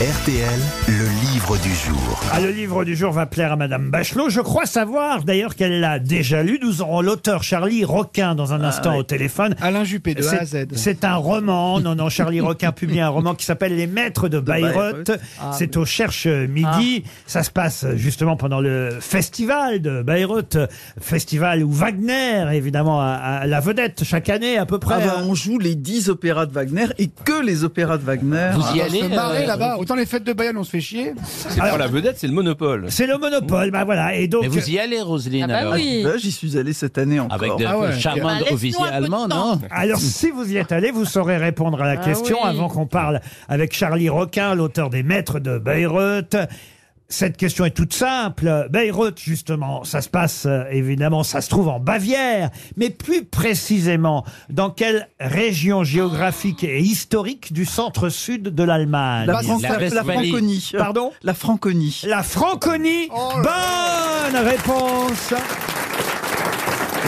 RTL, le livre du jour. Ah, le livre du jour va plaire à Madame Bachelot. Je crois savoir d'ailleurs qu'elle l'a déjà lu. Nous aurons l'auteur Charlie Roquin dans un instant au téléphone. Alain Juppé de A à C'est- Z. C'est un roman. Non, non, Charlie Roquin publie un roman qui s'appelle Les Maîtres de Bayreuth. C'est au Cherche Midi. Ça se passe justement pendant le festival de Bayreuth. Festival où Wagner, évidemment, a, a la vedette chaque année à peu près. Ah bah, hein. on joue les 10 opéras de Wagner et que les opéras de Wagner. Vous y allez se marrer euh, là-bas. Autant les fêtes de Bayonne, on se fait chier. C'est pas la vedette, c'est le monopole. C'est le monopole. Bah voilà. Et donc. Mais vous y allez, Roselyne, Ah bah alors oui. Là, j'y suis allé cette année encore. Avec de Ah ouais. charmantes Bah, laisse-nous officiers un peu de allemands, temps. non Alors, si vous y êtes allé, vous saurez répondre à la Ah question oui. avant qu'on parle avec Charlie Roquin, l'auteur des Maîtres de Bayreuth. Cette question est toute simple. Bayreuth, justement, ça se passe, euh, évidemment, ça se trouve en Bavière, mais plus précisément, dans quelle région géographique et historique du centre-sud de l'Allemagne? La, Fran- La la Westphalie. Franconie. Pardon? La Franconie. La Franconie. Oh Bonne réponse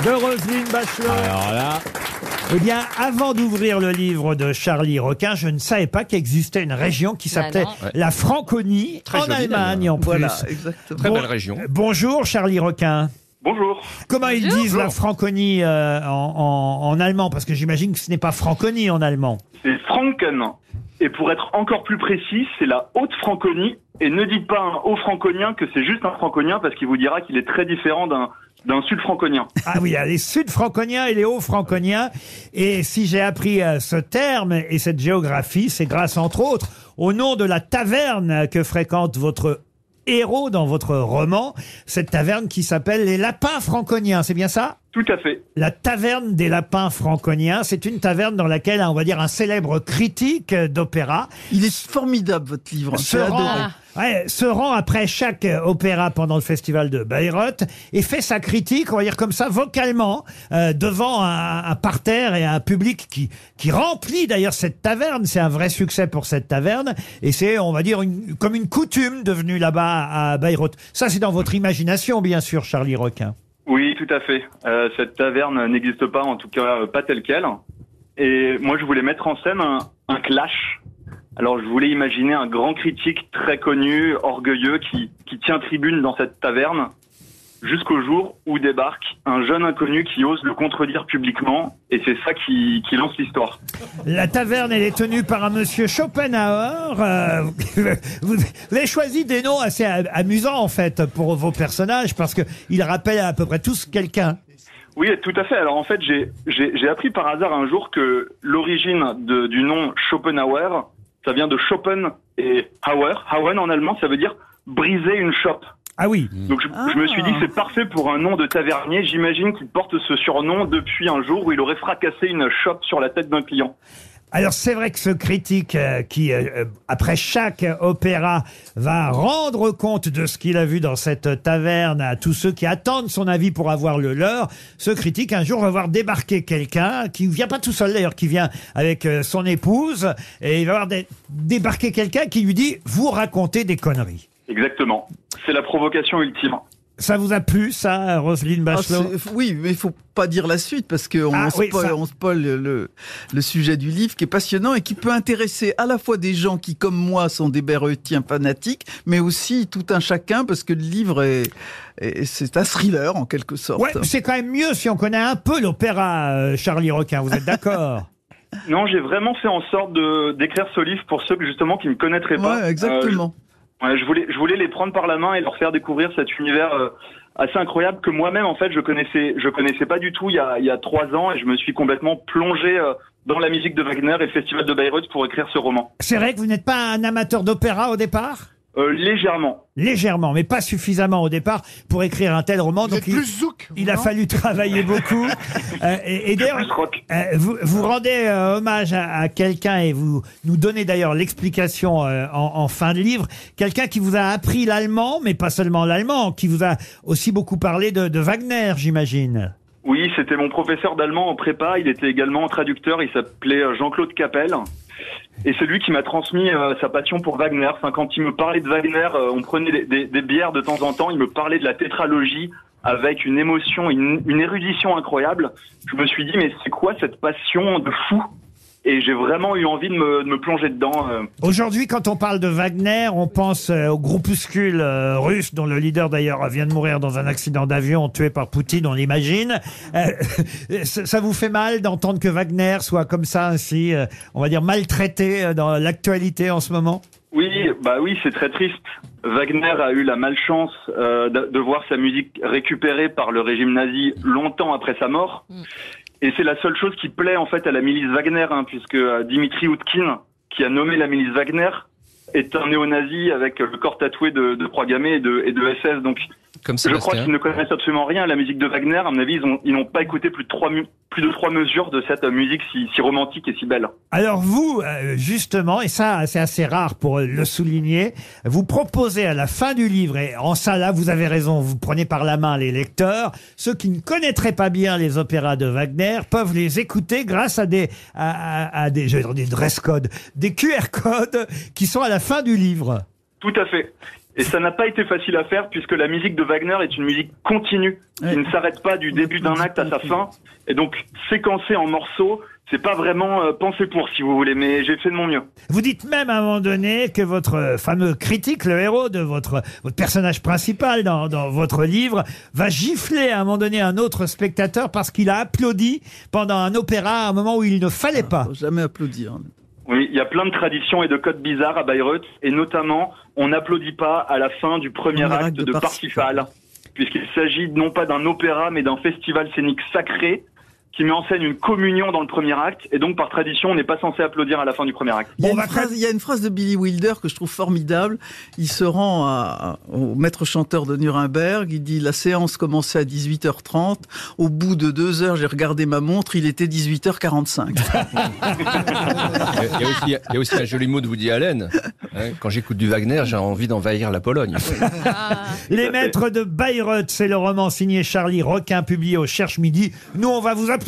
de Roselyne Bachelot. Alors là, Eh bien, avant d'ouvrir le livre de Charlie Roquin, je ne savais pas qu'existait une région qui Bah s'appelait non. La Franconie Très en jolie, Allemagne en plus. Voilà, exactement. Très Bon- belle région. Bonjour Charlie Requin. Bonjour. Comment ils disent la Franconie euh, en, en- en allemand? Parce que j'imagine que ce n'est pas Franconie en allemand. C'est Franken. Et pour être encore plus précis, c'est la haute Franconie. Et ne dites pas un haut franconien que c'est juste un franconien parce qu'il vous dira qu'il est très différent d'un d'un sud franconien. Ah oui, il y a les sud-franconiens et les hauts-franconiens. Et si j'ai appris euh, ce terme et cette géographie, c'est grâce entre autres au nom de la taverne que fréquente votre héros dans votre roman. Cette taverne qui s'appelle les Lapins Franconiens, c'est bien ça? Tout à fait. La taverne des lapins franconiens, c'est une taverne dans laquelle, on va dire, un célèbre critique d'opéra Il est formidable, votre livre. se rend, ouais, se rend après chaque euh, opéra pendant le festival de Bayreuth et fait sa critique, on va dire comme ça, vocalement, euh, devant un, un parterre et un public qui, qui remplit d'ailleurs cette taverne. C'est un vrai succès pour cette taverne et c'est, on va dire, une, comme une coutume devenue là-bas à Bayreuth. Ça, c'est dans votre imagination, bien sûr, Charlie Requin. Oui, tout à fait. Euh, cette taverne n'existe pas, en tout cas euh, pas telle quelle. Et moi, je voulais mettre en scène un, un clash. Alors, je voulais imaginer un grand critique très connu, orgueilleux, qui, qui tient tribune dans cette taverne, jusqu'au jour où débarque un jeune inconnu qui ose le contredire publiquement, et c'est ça qui, qui lance l'histoire. La taverne, elle est tenue par un monsieur Schopenhauer. Euh, vous, vous avez choisi des noms assez amusants, en fait, pour vos personnages, parce que ils rappellent à peu près tous quelqu'un. Oui, tout à fait. Alors en fait, j'ai appris par hasard un jour que l'origine du nom Schopenhauer, ça vient de Schopen et Hauer. Hauen en allemand, ça veut dire briser une chope. Ah oui. Donc je, je me suis dit c'est parfait pour un nom de tavernier. J'imagine qu'il porte ce surnom depuis un jour où il aurait fracassé une chope sur la tête d'un client. Alors c'est vrai que ce critique euh, qui, euh, euh, après chaque opéra, va rendre compte de ce qu'il a vu dans cette taverne à tous ceux qui attendent son avis pour avoir le leur, ce critique un jour va voir débarquer quelqu'un qui vient pas tout seul d'ailleurs, qui vient avec son épouse et il va voir dé- débarquer quelqu'un qui lui dit vous racontez des conneries. Exactement. C'est la provocation ultime. Ça vous a plu ça, Roselyne Ah, Bachelot c'est- oui, mais il faut pas dire la suite parce qu'on Ah, oui, spoil, ça. on spoil le, le sujet du livre qui est passionnant et qui peut intéresser à la fois des gens qui, comme moi, sont des Bayreuthiens fanatiques, mais aussi tout un chacun parce que le livre est, est- c'est un thriller en quelque sorte. Ouais, c'est quand même mieux si on connaît un peu l'opéra, euh, Charlie Requin. Vous êtes d'accord? Non, j'ai vraiment fait en sorte de d'écrire ce livre pour ceux que, justement qui ne connaîtraient pas. Ouais, exactement. Euh, ouais, je voulais je voulais les prendre par la main et leur faire découvrir cet univers euh, assez incroyable que moi-même en fait je connaissais je connaissais pas du tout il y a il y a trois ans et je me suis complètement plongé euh, dans la musique de Wagner et le festival de Bayreuth pour écrire ce roman. C'est vrai que vous n'êtes pas un amateur d'opéra au départ? Euh, légèrement. Légèrement, mais pas suffisamment au départ pour écrire un tel roman. Vous Donc êtes il, plus zouk. il a non fallu travailler beaucoup. Euh, et et d'ailleurs, Plus rock. euh, vous, vous rendez euh, hommage à, à quelqu'un et vous nous donnez d'ailleurs l'explication euh, en, en fin de livre. Quelqu'un qui vous a appris l'allemand, mais pas seulement l'allemand, qui vous a aussi beaucoup parlé de, de Wagner, j'imagine. Oui, c'était mon professeur d'allemand en prépa. Il était également traducteur. Il s'appelait euh, Jean-Claude Capel. Et c'est lui qui m'a transmis euh, sa passion pour Wagner. Enfin, quand il me parlait de Wagner, euh, on prenait des, des- des bières de temps en temps. Il me parlait de la tétralogie avec une émotion, une, une érudition incroyable. Je me suis dit, mais c'est quoi cette passion de fou? Et j'ai vraiment eu envie de me, de me plonger dedans. euh. Aujourd'hui, quand on parle de Wagner, on pense euh, au groupuscule euh, russe, dont le leader d'ailleurs vient de mourir dans un accident d'avion, tué par Poutine, on l'imagine. Euh, ça ça vous fait mal d'entendre que Wagner soit comme ça, ainsi, euh, on va dire, maltraité euh, dans l'actualité en ce moment? Oui, bah oui, c'est très triste. Wagner a eu la malchance euh, de, de voir sa musique récupérée par le régime nazi longtemps après sa mort. Et c'est la seule chose qui plaît en fait à la milice Wagner, hein, puisque euh, Dimitri Outkin, qui a nommé la milice Wagner, est un néo-nazi avec le corps tatoué de, de et de, et de SS. Donc Comme je crois qu'ils ne connaissent absolument rien à la musique de Wagner. À mon avis, ils ont- ils n'ont pas écouté plus de trois mu- plus de trois mesures de cette euh, musique si, si romantique et si belle. Alors vous, euh, justement, et ça c'est assez rare pour le souligner, vous proposez à la fin du livre, et en ça là vous avez raison, vous prenez par la main les lecteurs, ceux qui ne connaîtraient pas bien les opéras de Wagner peuvent les écouter grâce à des, à, à- à des, je vais dire des dress codes, des QR codes qui sont à la fin du livre. Tout à fait. Et ça n'a pas été facile à faire puisque la musique de Wagner est une musique continue qui Ouais. ne s'arrête pas du début d'un acte à sa fin. Et donc séquencée en morceaux, c'est pas vraiment euh, pensé pour si vous voulez, mais j'ai fait de mon mieux. Vous dites même à un moment donné que votre euh, fameux critique, le héros de votre, votre personnage principal dans, dans votre livre, va gifler à un moment donné un autre spectateur parce qu'il a applaudi pendant un opéra à un moment où il ne fallait pas. Faut jamais applaudir. Oui, il y a plein de traditions et de codes bizarres à Bayreuth, et notamment, on n'applaudit pas à la fin du premier, acte de de Parsifal, puisqu'il s'agit non pas d'un opéra, mais d'un festival scénique sacré qui met en scène une communion dans le premier acte, et donc par tradition, on n'est pas censé applaudir à la fin du premier acte. Il y, a On une phrase, il y a une phrase de Billy Wilder que je trouve formidable. Il se rend à- au maître chanteur de Nuremberg. Il dit La séance commençait à 18h30. Au bout de deux heures, j'ai regardé ma montre. Il était 18h45. Il y, a- aussi, il y a aussi un joli mot de Woody Allen. hein. Quand j'écoute du Wagner, j'ai envie d'envahir la Pologne. Les maîtres de Bayreuth, c'est le roman signé Charlie Roquin, publié au Cherche Midi. Nous, on va vous applaudir,